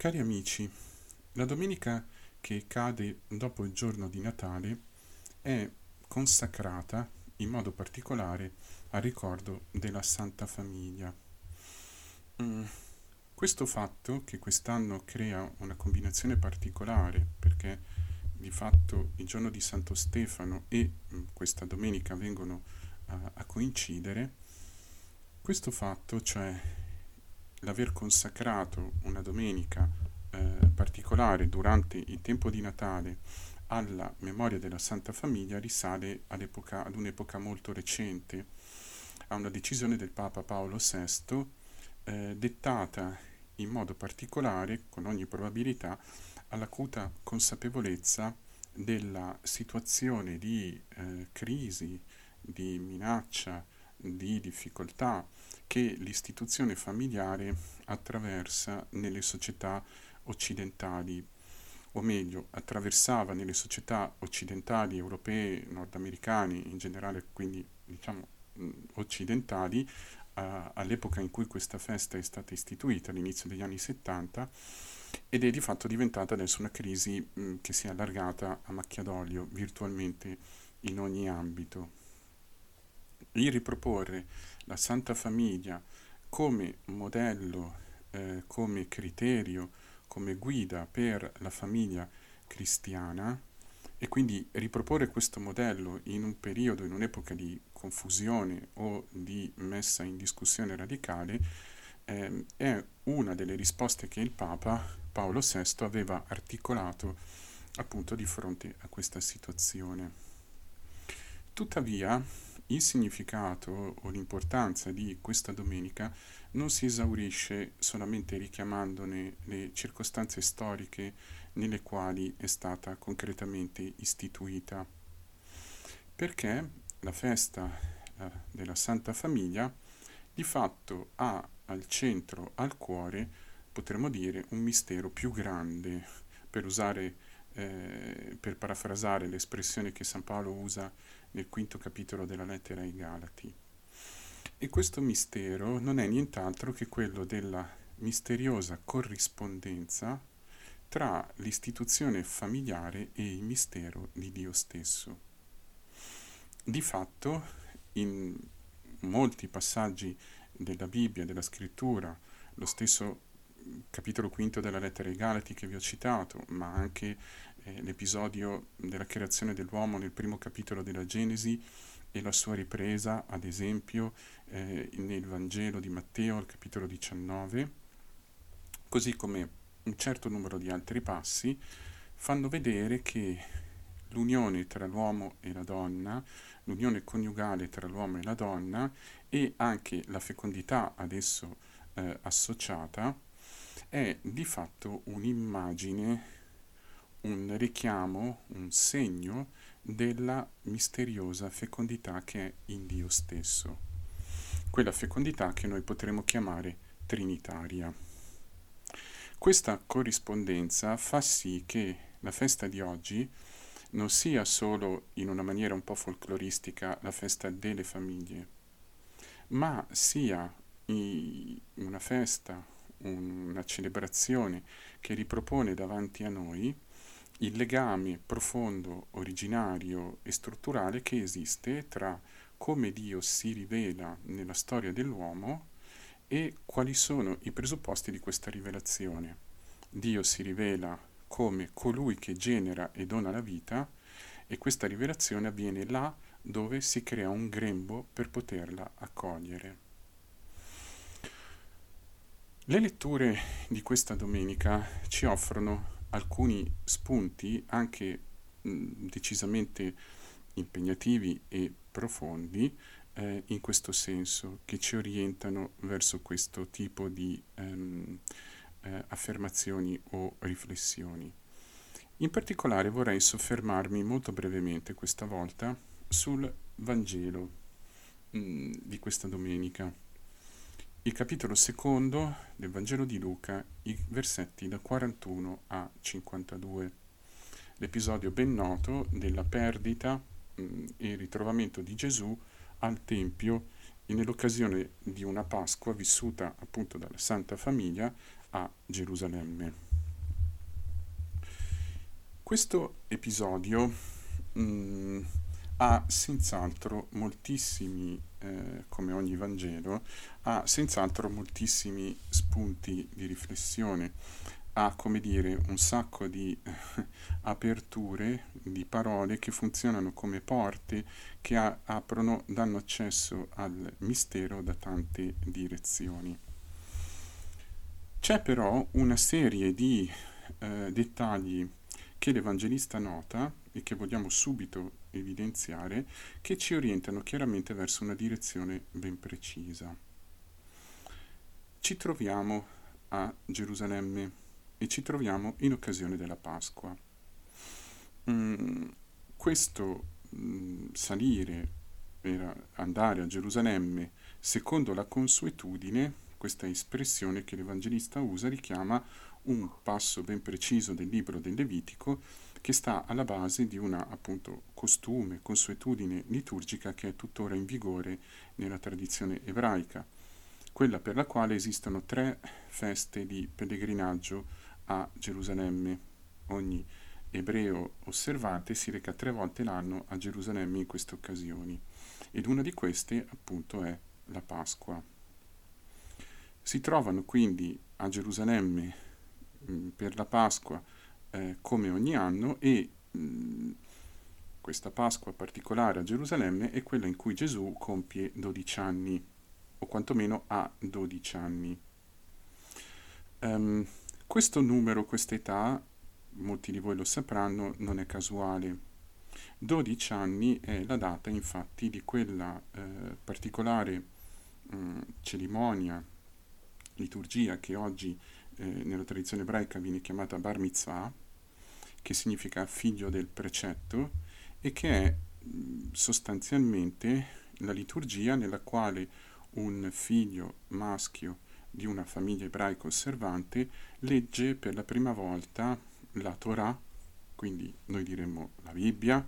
Cari amici, la domenica che cade dopo il giorno di Natale è consacrata in modo particolare al ricordo della Santa Famiglia. Mm, questo fatto, che quest'anno crea una combinazione particolare, perché di fatto il giorno di Santo Stefano e mm, questa domenica vengono a, a coincidere, questo fatto, cioè l'aver consacrato una domenica eh, particolare durante il tempo di Natale alla memoria della Santa Famiglia risale ad un'epoca molto recente, a una decisione del Papa Paolo VI eh, dettata in modo particolare, con ogni probabilità, all'acuta consapevolezza della situazione di eh, crisi, di minaccia, di difficoltà che l'istituzione familiare attraversa nelle società occidentali, o meglio, attraversava nelle società occidentali, europee, nordamericane, in generale, quindi diciamo occidentali, uh, all'epoca in cui questa festa è stata istituita, all'inizio degli anni 70, ed è di fatto diventata adesso una crisi mh, che si è allargata a macchia d'olio virtualmente in ogni ambito il riproporre la Santa Famiglia come modello, eh, come criterio, come guida per la famiglia cristiana e quindi riproporre questo modello in un periodo, in un'epoca di confusione o di messa in discussione radicale, eh, è una delle risposte che il Papa Paolo VI aveva articolato appunto di fronte a questa situazione. Tuttavia, il significato o l'importanza di questa domenica non si esaurisce solamente richiamandone le circostanze storiche nelle quali è stata concretamente istituita, perché la festa eh, della Santa Famiglia di fatto ha al centro, al cuore, potremmo dire, un mistero più grande, per usare, eh, per parafrasare l'espressione che San Paolo usa nel quinto capitolo della lettera ai Galati. E questo mistero non è nient'altro che quello della misteriosa corrispondenza tra l'istituzione familiare e il mistero di Dio stesso. Di fatto, in molti passaggi della Bibbia, della scrittura, lo stesso capitolo quinto della lettera ai Galati che vi ho citato, ma anche eh, l'episodio della creazione dell'uomo nel primo capitolo della Genesi e la sua ripresa, ad esempio, eh, nel Vangelo di Matteo, al capitolo 19, così come un certo numero di altri passi, fanno vedere che l'unione tra l'uomo e la donna, l'unione coniugale tra l'uomo e la donna e anche la fecondità adesso eh, associata è di fatto un'immagine un richiamo, un segno della misteriosa fecondità che è in Dio stesso, quella fecondità che noi potremmo chiamare trinitaria. Questa corrispondenza fa sì che la festa di oggi non sia solo in una maniera un po' folcloristica la festa delle famiglie, ma sia una festa, una celebrazione che ripropone davanti a noi il legame profondo, originario e strutturale che esiste tra come Dio si rivela nella storia dell'uomo e quali sono i presupposti di questa rivelazione. Dio si rivela come colui che genera e dona la vita e questa rivelazione avviene là dove si crea un grembo per poterla accogliere. Le letture di questa domenica ci offrono alcuni spunti anche mh, decisamente impegnativi e profondi eh, in questo senso, che ci orientano verso questo tipo di ehm, eh, affermazioni o riflessioni. In particolare vorrei soffermarmi molto brevemente questa volta sul Vangelo mh, di questa domenica il capitolo secondo del Vangelo di Luca, i versetti da 41 a 52. L'episodio ben noto della perdita mh, e ritrovamento di Gesù al Tempio nell'occasione di una Pasqua vissuta appunto dalla Santa Famiglia a Gerusalemme. Questo episodio mh, ha senz'altro moltissimi, eh, come ogni Vangelo, ha senz'altro moltissimi spunti di riflessione, ha come dire un sacco di aperture di parole che funzionano come porte che a- aprono, danno accesso al mistero da tante direzioni. C'è però una serie di eh, dettagli che l'Evangelista nota e che vogliamo subito evidenziare, che ci orientano chiaramente verso una direzione ben precisa. Ci troviamo a Gerusalemme e ci troviamo in occasione della Pasqua. Mm, questo mm, salire, andare a Gerusalemme, secondo la consuetudine, questa espressione che l'Evangelista usa richiama un passo ben preciso del libro del Levitico che sta alla base di una appunto costume, consuetudine liturgica che è tuttora in vigore nella tradizione ebraica, quella per la quale esistono tre feste di pellegrinaggio a Gerusalemme. Ogni ebreo osservante si reca tre volte l'anno a Gerusalemme in queste occasioni ed una di queste appunto è la Pasqua. Si trovano quindi a Gerusalemme Mm, per la Pasqua eh, come ogni anno e mh, mm, questa Pasqua particolare a Gerusalemme è quella in cui Gesù compie 12 anni, o quantomeno ha 12 anni. Um, questo numero, questa età, molti di voi lo sapranno, non è casuale. 12 anni è la data infatti di quella eh, particolare mh, mm, cerimonia, liturgia che oggi eh, nella tradizione ebraica viene chiamata bar mitzvah, che significa figlio del precetto, e che è sostanzialmente la liturgia nella quale un figlio maschio di una famiglia ebraica osservante legge per la prima volta la Torah, quindi noi diremmo la Bibbia,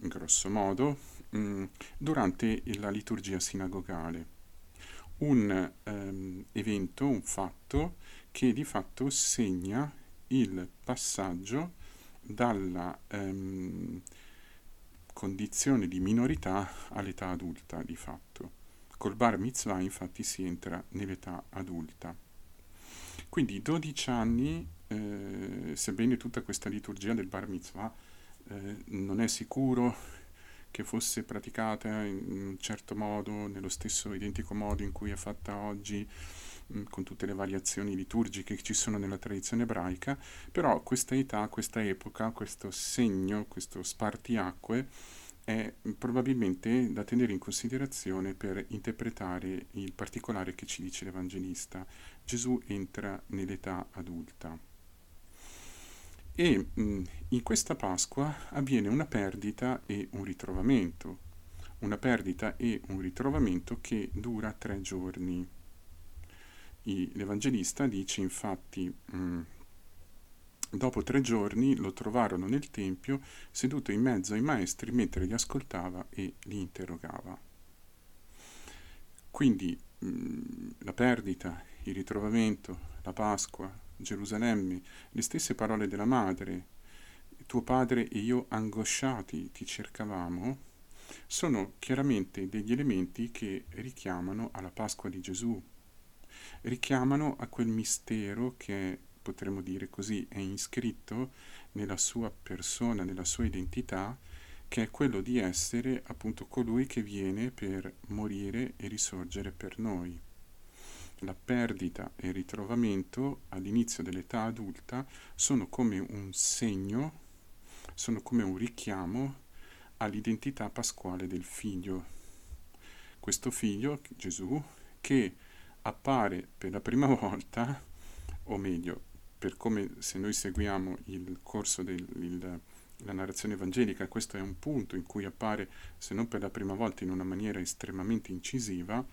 in grosso modo, mh, durante la liturgia sinagogale. Un um, evento, un fatto che di fatto segna il passaggio dalla ehm, condizione di minorità all'età adulta di fatto. Col bar mitzvah infatti si entra nell'età adulta. Quindi 12 anni, eh, sebbene tutta questa liturgia del bar mitzvah eh, non è sicuro che fosse praticata in un certo modo, nello stesso identico modo in cui è fatta oggi, con tutte le variazioni liturgiche che ci sono nella tradizione ebraica, però questa età, questa epoca, questo segno, questo spartiacque è probabilmente da tenere in considerazione per interpretare il particolare che ci dice l'Evangelista. Gesù entra nell'età adulta. E mh, mm, in questa Pasqua avviene una perdita e un ritrovamento, una perdita e un ritrovamento che dura tre giorni l'Evangelista dice infatti, mm, dopo tre giorni lo trovarono nel Tempio seduto in mezzo ai maestri mentre li ascoltava e li interrogava. Quindi mm, la perdita, il ritrovamento, la Pasqua, Gerusalemme, le stesse parole della madre, tuo padre e io angosciati ti cercavamo, sono chiaramente degli elementi che richiamano alla Pasqua di Gesù, richiamano a quel mistero che potremmo dire così è iscritto nella sua persona, nella sua identità, che è quello di essere appunto colui che viene per morire e risorgere per noi. La perdita e il ritrovamento all'inizio dell'età adulta sono come un segno, sono come un richiamo all'identità pasquale del figlio. Questo figlio, Gesù, che appare per la prima volta, o meglio, per come se noi seguiamo il corso della narrazione evangelica, questo è un punto in cui appare, se non per la prima volta, in una maniera estremamente incisiva,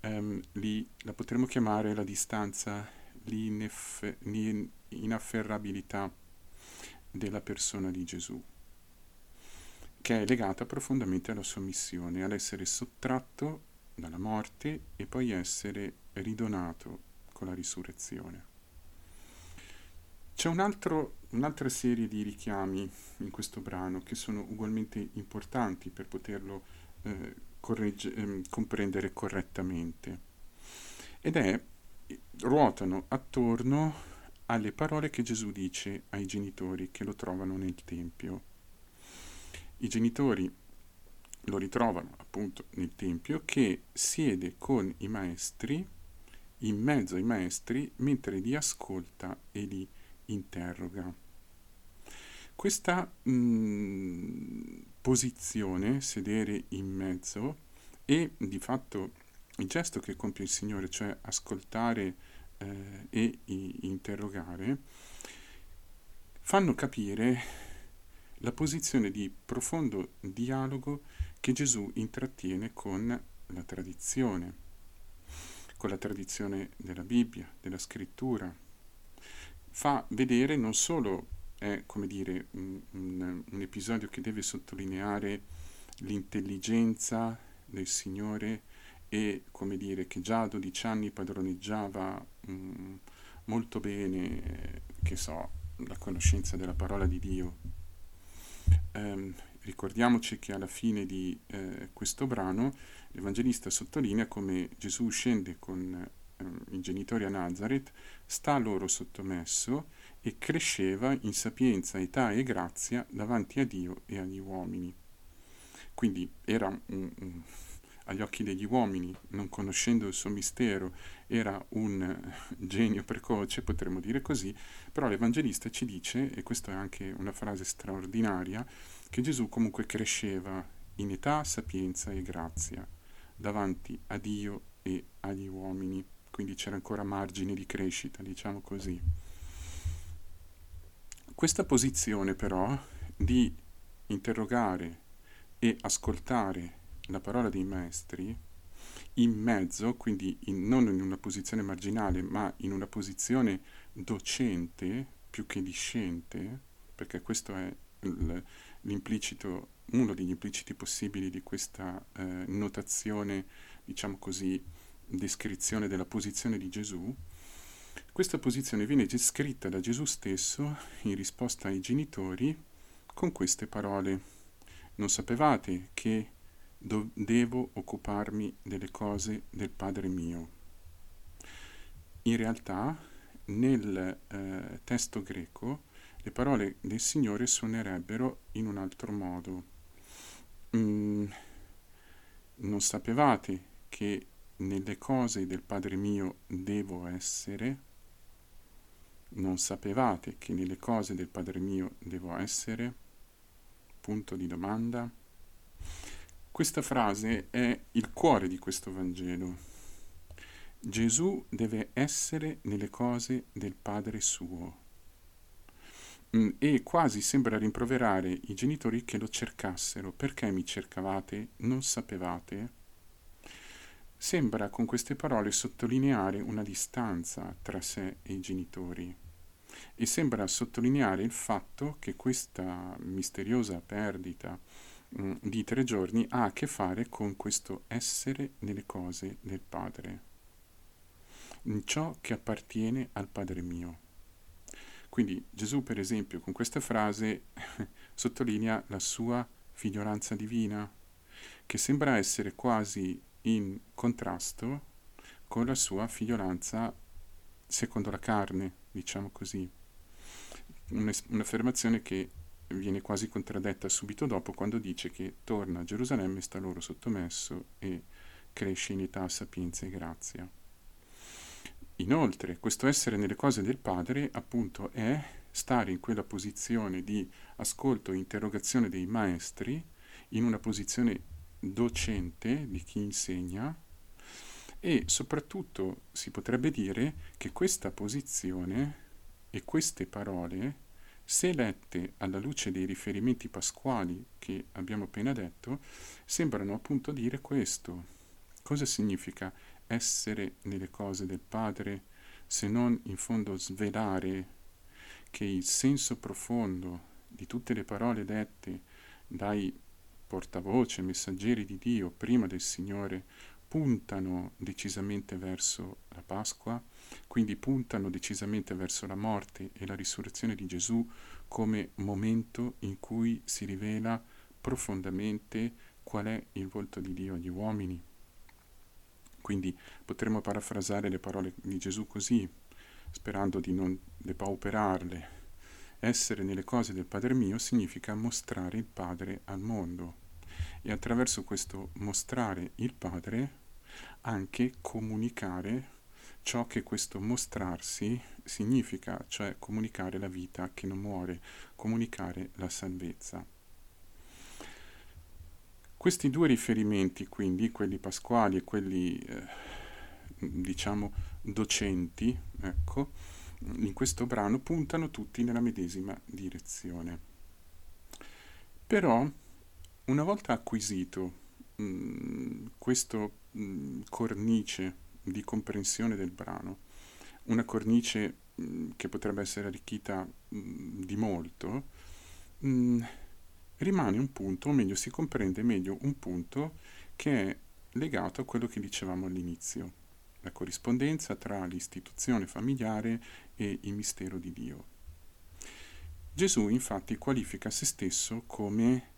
ehm, lì la potremmo chiamare la distanza, l'inafferrabilità della persona di Gesù, che è legata profondamente alla sua missione, all'essere sottratto dalla morte e poi essere ridonato con la risurrezione. C'è un altro, un'altra serie di richiami in questo brano che sono ugualmente importanti per poterlo eh, corregge, eh, comprendere correttamente ed è ruotano attorno alle parole che Gesù dice ai genitori che lo trovano nel Tempio. I genitori lo ritrovano appunto nel Tempio che siede con i maestri, in mezzo ai maestri, mentre li ascolta e li interroga. Questa mh, mm, posizione, sedere in mezzo, e di fatto il gesto che compie il Signore, cioè ascoltare eh, e interrogare, fanno capire la posizione di profondo dialogo che Gesù intrattiene con la tradizione, con la tradizione della Bibbia, della scrittura. Fa vedere non solo è come dire un, un, un episodio che deve sottolineare l'intelligenza del Signore e come dire che già a 12 anni padroneggiava mm, molto bene, che so, la conoscenza della parola di Dio. Um, ricordiamoci che alla fine di eh, questo brano l'Evangelista sottolinea come Gesù scende con eh, i genitori a Nazareth, sta loro sottomesso e cresceva in sapienza, età e grazia davanti a Dio e agli uomini. Quindi era un, un agli occhi degli uomini, non conoscendo il suo mistero, era un genio precoce, potremmo dire così, però l'Evangelista ci dice, e questa è anche una frase straordinaria, che Gesù comunque cresceva in età, sapienza e grazia davanti a Dio e agli uomini, quindi c'era ancora margine di crescita, diciamo così. Questa posizione però di interrogare e ascoltare la parola dei maestri in mezzo, quindi in, non in una posizione marginale, ma in una posizione docente più che discente, perché questo è l'implicito, uno degli impliciti possibili di questa eh, notazione, diciamo così, descrizione della posizione di Gesù, questa posizione viene descritta da Gesù stesso in risposta ai genitori con queste parole. Non sapevate che do- devo occuparmi delle cose del Padre mio. In realtà, nel eh, testo greco, le parole del Signore suonerebbero in un altro modo. Mm, non sapevate che nelle cose del Padre mio devo essere? Non sapevate che nelle cose del Padre mio devo essere? Punto di domanda. Questa frase è il cuore di questo Vangelo. Gesù deve essere nelle cose del Padre suo. Mm, e quasi sembra rimproverare i genitori che lo cercassero. Perché mi cercavate? Non sapevate? Sembra con queste parole sottolineare una distanza tra sé e i genitori e sembra sottolineare il fatto che questa misteriosa perdita Mm, di tre giorni ha a che fare con questo essere nelle cose del Padre, in ciò che appartiene al Padre mio. Quindi Gesù, per esempio, con questa frase sottolinea la sua figliolanza divina, che sembra essere quasi in contrasto con la sua figliolanza secondo la carne, diciamo così. Un'affermazione che viene quasi contraddetta subito dopo quando dice che torna a Gerusalemme, sta loro sottomesso e cresce in età, sapienza e grazia. Inoltre, questo essere nelle cose del Padre, appunto, è stare in quella posizione di ascolto e interrogazione dei maestri, in una posizione docente di chi insegna, e soprattutto si potrebbe dire che questa posizione e queste parole se lette alla luce dei riferimenti pasquali che abbiamo appena detto, sembrano appunto dire questo. Cosa significa essere nelle cose del Padre se non in fondo svelare che il senso profondo di tutte le parole dette dai portavoce, messaggeri di Dio prima del Signore, puntano decisamente verso la Pasqua, quindi puntano decisamente verso la morte e la risurrezione di Gesù come momento in cui si rivela profondamente qual è il volto di Dio agli uomini. Quindi potremmo parafrasare le parole di Gesù così, sperando di non depauperarle. Essere nelle cose del Padre mio significa mostrare il Padre al mondo e attraverso questo mostrare il Padre anche comunicare ciò che questo mostrarsi significa, cioè comunicare la vita che non muore, comunicare la salvezza. Questi due riferimenti, quindi, quelli pasquali e quelli, eh, diciamo, docenti, ecco, in questo brano puntano tutti nella medesima direzione. Però, una volta acquisito mh, mm, questo mh, mm, cornice di comprensione del brano, una cornice mh, mm, che potrebbe essere arricchita di molto, rimane un punto, o meglio si comprende meglio un punto che è legato a quello che dicevamo all'inizio, la corrispondenza tra l'istituzione familiare e il mistero di Dio. Gesù infatti qualifica se stesso come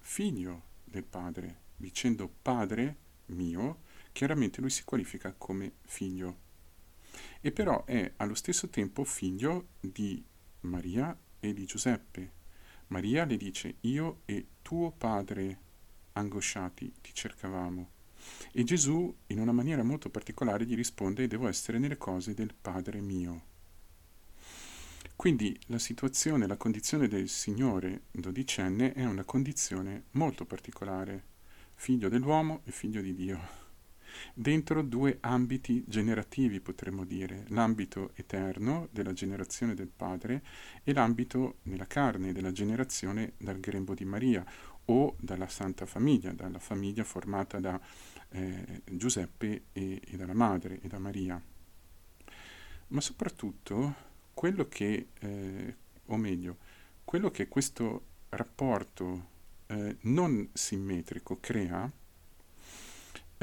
figlio del Padre, dicendo Padre mio, chiaramente lui si qualifica come figlio. E però è allo stesso tempo figlio di Maria e di Giuseppe, Maria le dice, io e tuo padre angosciati ti cercavamo. E Gesù, in una maniera molto particolare, gli risponde, devo essere nelle cose del Padre mio. Quindi la situazione, la condizione del Signore dodicenne è una condizione molto particolare, figlio dell'uomo e figlio di Dio dentro due ambiti generativi, potremmo dire, l'ambito eterno della generazione del Padre e l'ambito nella carne della generazione dal grembo di Maria o dalla Santa Famiglia, dalla famiglia formata da eh, Giuseppe e, e dalla madre e da Maria. Ma soprattutto quello che, eh, o meglio, quello che questo rapporto eh, non simmetrico crea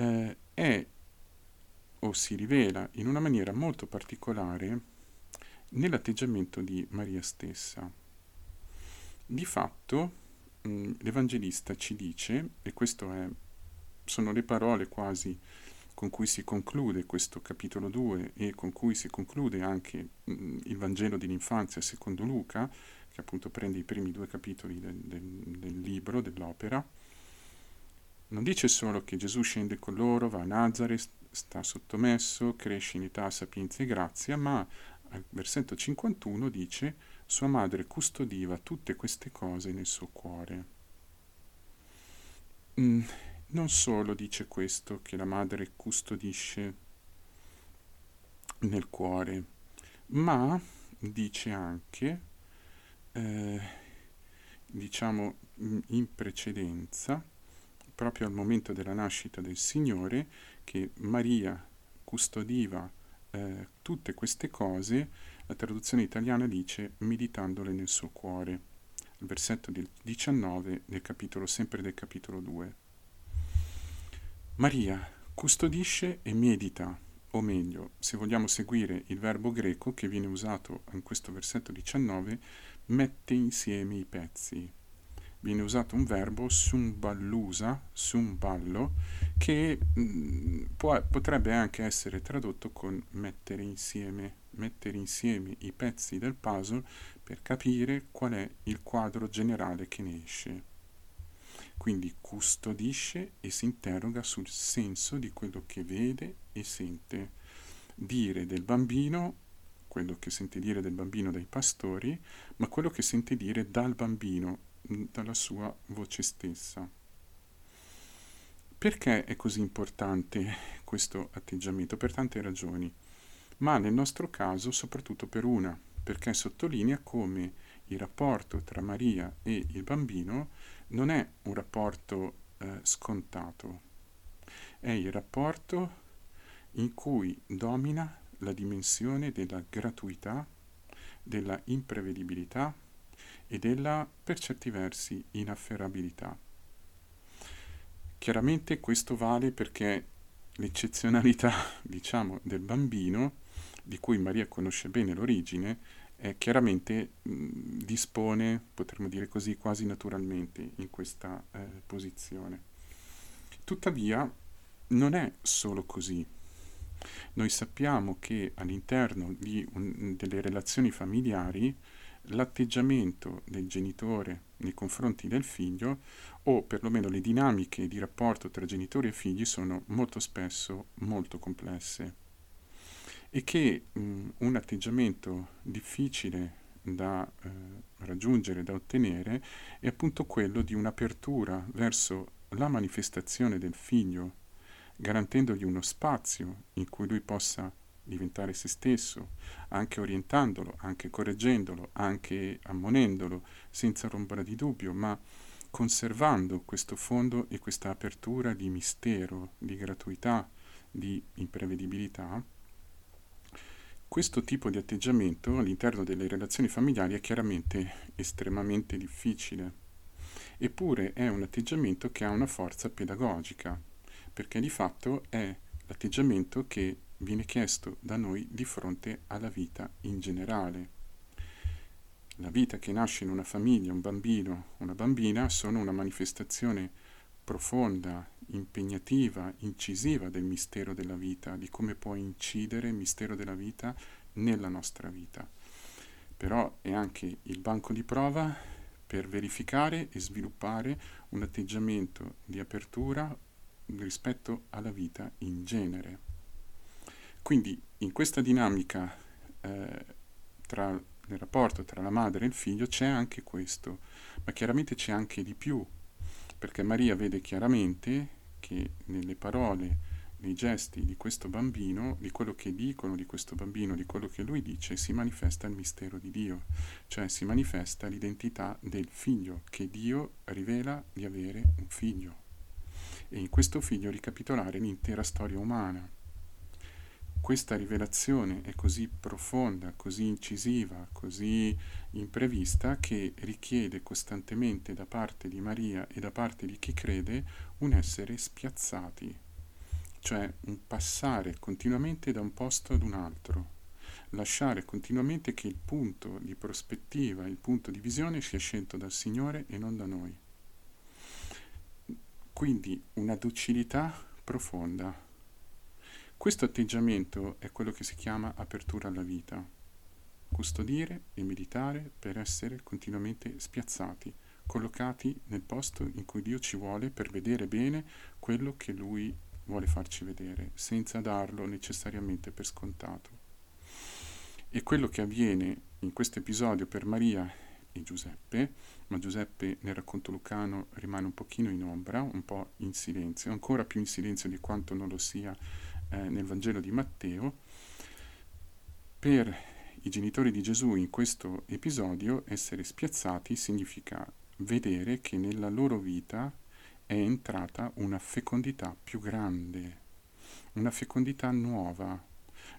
eh, è o si rivela in una maniera molto particolare nell'atteggiamento di Maria stessa. Di fatto mh, l'Evangelista ci dice, e queste sono le parole quasi con cui si conclude questo capitolo 2 e con cui si conclude anche mh, il Vangelo dell'infanzia secondo Luca, che appunto prende i primi due capitoli del, del, del libro, dell'opera, non dice solo che Gesù scende con loro, va a Nazareth, sta sottomesso, cresce in età, sapienza e grazia, ma al versetto 51 dice sua madre custodiva tutte queste cose nel suo cuore. Mm, non solo dice questo, che la madre custodisce nel cuore, ma dice anche, eh, diciamo in precedenza, proprio al momento della nascita del Signore, che Maria custodiva eh, tutte queste cose, la traduzione italiana dice meditandole nel suo cuore, il versetto del 19 del capitolo, sempre del capitolo 2. Maria custodisce e medita, o meglio, se vogliamo seguire il verbo greco che viene usato in questo versetto 19, mette insieme i pezzi, viene usato un verbo sumballusa, sumballo, che mh, mm, può, potrebbe anche essere tradotto con mettere insieme, mettere insieme i pezzi del puzzle per capire qual è il quadro generale che ne esce. Quindi custodisce e si interroga sul senso di quello che vede e sente. Dire del bambino quello che sente dire del bambino dai pastori, ma quello che sente dire dal bambino dalla sua voce stessa. Perché è così importante questo atteggiamento? Per tante ragioni, ma nel nostro caso soprattutto per una, perché sottolinea come il rapporto tra Maria e il bambino non è un rapporto eh, scontato, è il rapporto in cui domina la dimensione della gratuità, della imprevedibilità, e della, per certi versi, inafferrabilità. Chiaramente questo vale perché l'eccezionalità, diciamo, del bambino, di cui Maria conosce bene l'origine, eh, chiaramente mh, dispone, potremmo dire così, quasi naturalmente in questa eh, posizione. Tuttavia, non è solo così. Noi sappiamo che all'interno un, delle relazioni familiari l'atteggiamento del genitore nei confronti del figlio o perlomeno le dinamiche di rapporto tra genitori e figli sono molto spesso molto complesse. E che mh, un atteggiamento difficile da eh, raggiungere, da ottenere, è appunto quello di un'apertura verso la manifestazione del figlio, garantendogli uno spazio in cui lui possa diventare se stesso, anche orientandolo, anche correggendolo, anche ammonendolo, senza ombra di dubbio, ma conservando questo fondo e questa apertura di mistero, di gratuità, di imprevedibilità questo tipo di atteggiamento all'interno delle relazioni familiari è chiaramente estremamente difficile, eppure è un atteggiamento che ha una forza pedagogica, perché di fatto è l'atteggiamento che viene chiesto da noi di fronte alla vita in generale. La vita che nasce in una famiglia, un bambino, una bambina, sono una manifestazione profonda, impegnativa, incisiva del mistero della vita, di come può incidere il mistero della vita nella nostra vita. Però è anche il banco di prova per verificare e sviluppare un atteggiamento di apertura rispetto alla vita in genere. Quindi in questa dinamica eh, tra, nel rapporto tra la madre e il figlio c'è anche questo, ma chiaramente c'è anche di più, perché Maria vede chiaramente che nelle parole, nei gesti di questo bambino, di quello che dicono di questo bambino, di quello che lui dice, si manifesta il mistero di Dio, cioè si manifesta l'identità del figlio, che Dio rivela di avere un figlio. E in questo figlio ricapitolare l'intera storia umana. Questa rivelazione è così profonda, così incisiva, così imprevista che richiede costantemente da parte di Maria e da parte di chi crede un essere spiazzati, cioè un passare continuamente da un posto ad un altro, lasciare continuamente che il punto di prospettiva, il punto di visione sia scelto dal Signore e non da noi. Quindi una docilità profonda questo atteggiamento è quello che si chiama apertura alla vita, custodire e meditare per essere continuamente spiazzati, collocati nel posto in cui Dio ci vuole per vedere bene quello che Lui vuole farci vedere, senza darlo necessariamente per scontato. E quello che avviene in questo episodio per Maria e Giuseppe, ma Giuseppe nel racconto lucano rimane un pochino in ombra, un po' in silenzio, ancora più in silenzio di quanto non lo sia eh, nel Vangelo di Matteo, per i genitori di Gesù in questo episodio essere spiazzati significa vedere che nella loro vita è entrata una fecondità più grande, una fecondità nuova,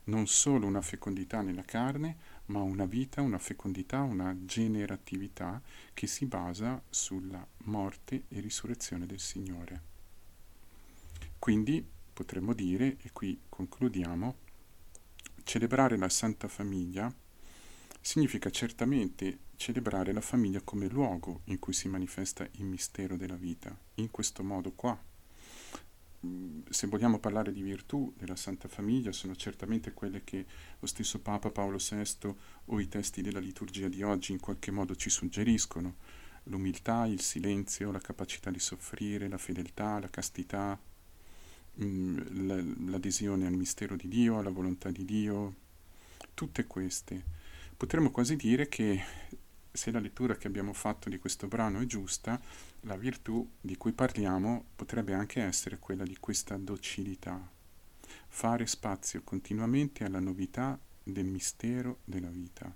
non solo una fecondità nella carne, ma una vita, una fecondità, una generatività che si basa sulla morte e risurrezione del Signore. Quindi potremmo dire, e qui concludiamo, celebrare la Santa Famiglia significa certamente celebrare la famiglia come luogo in cui si manifesta il mistero della vita, in questo modo qua. Mm, se vogliamo parlare di virtù della Santa Famiglia, sono certamente quelle che lo stesso Papa Paolo VI o i testi della liturgia di oggi in qualche modo ci suggeriscono. L'umiltà, il silenzio, la capacità di soffrire, la fedeltà, la castità, l'adesione al mistero di Dio, alla volontà di Dio, tutte queste. Potremmo quasi dire che se la lettura che abbiamo fatto di questo brano è giusta, la virtù di cui parliamo potrebbe anche essere quella di questa docilità, fare spazio continuamente alla novità del mistero della vita,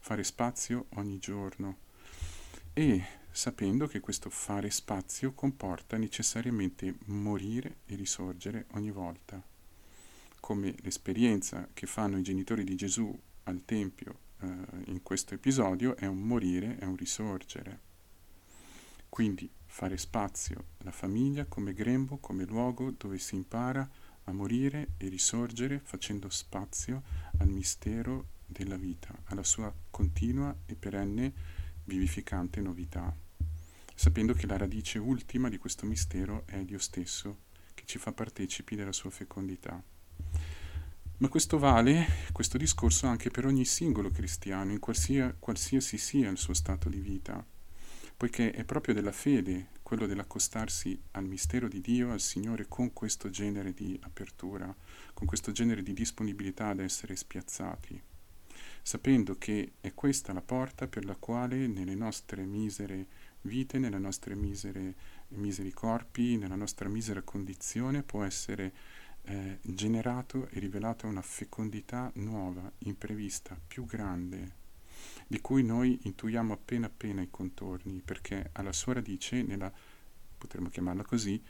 fare spazio ogni giorno. E sapendo che questo fare spazio comporta necessariamente morire e risorgere ogni volta, come l'esperienza che fanno i genitori di Gesù al Tempio eh, in questo episodio è un morire, è un risorgere. Quindi fare spazio alla famiglia come grembo, come luogo dove si impara a morire e risorgere facendo spazio al mistero della vita, alla sua continua e perenne vivificante novità, sapendo che la radice ultima di questo mistero è Dio stesso, che ci fa partecipi della sua fecondità. Ma questo vale, questo discorso, anche per ogni singolo cristiano, in qualsiasi, qualsiasi sia il suo stato di vita, poiché è proprio della fede quello dell'accostarsi al mistero di Dio, al Signore, con questo genere di apertura, con questo genere di disponibilità ad essere spiazzati, sapendo che è questa la porta per la quale nelle nostre misere vite, nelle nostre misere, miseri corpi, nella nostra misera condizione può essere eh, generato e rivelata una fecondità nuova, imprevista, più grande, di cui noi intuiamo appena appena i contorni, perché alla sua radice, nella, potremmo chiamarla così,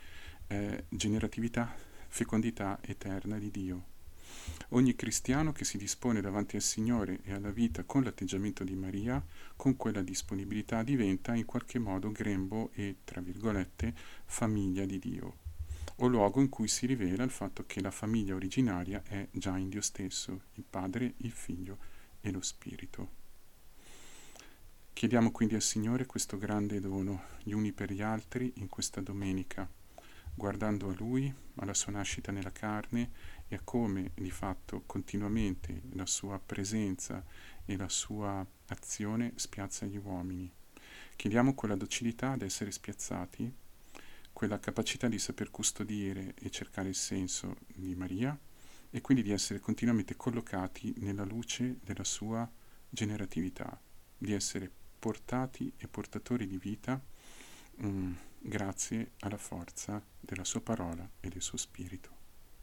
eh, generatività, fecondità eterna di Dio. Ogni cristiano che si dispone davanti al Signore e alla vita con l'atteggiamento di Maria, con quella disponibilità, diventa in qualche modo grembo e, tra virgolette, famiglia di Dio, o luogo in cui si rivela il fatto che la famiglia originaria è già in Dio stesso, il Padre, il Figlio e lo Spirito. Chiediamo quindi al Signore questo grande dono, gli uni per gli altri, in questa domenica, guardando a Lui, alla sua nascita nella carne e a come di fatto continuamente la sua presenza e la sua azione spiazza gli uomini. Chiediamo quella docilità ad essere spiazzati, quella capacità di saper custodire e cercare il senso di Maria e quindi di essere continuamente collocati nella luce della sua generatività, di essere portati e portatori di vita um, grazie alla forza della sua parola e del suo spirito.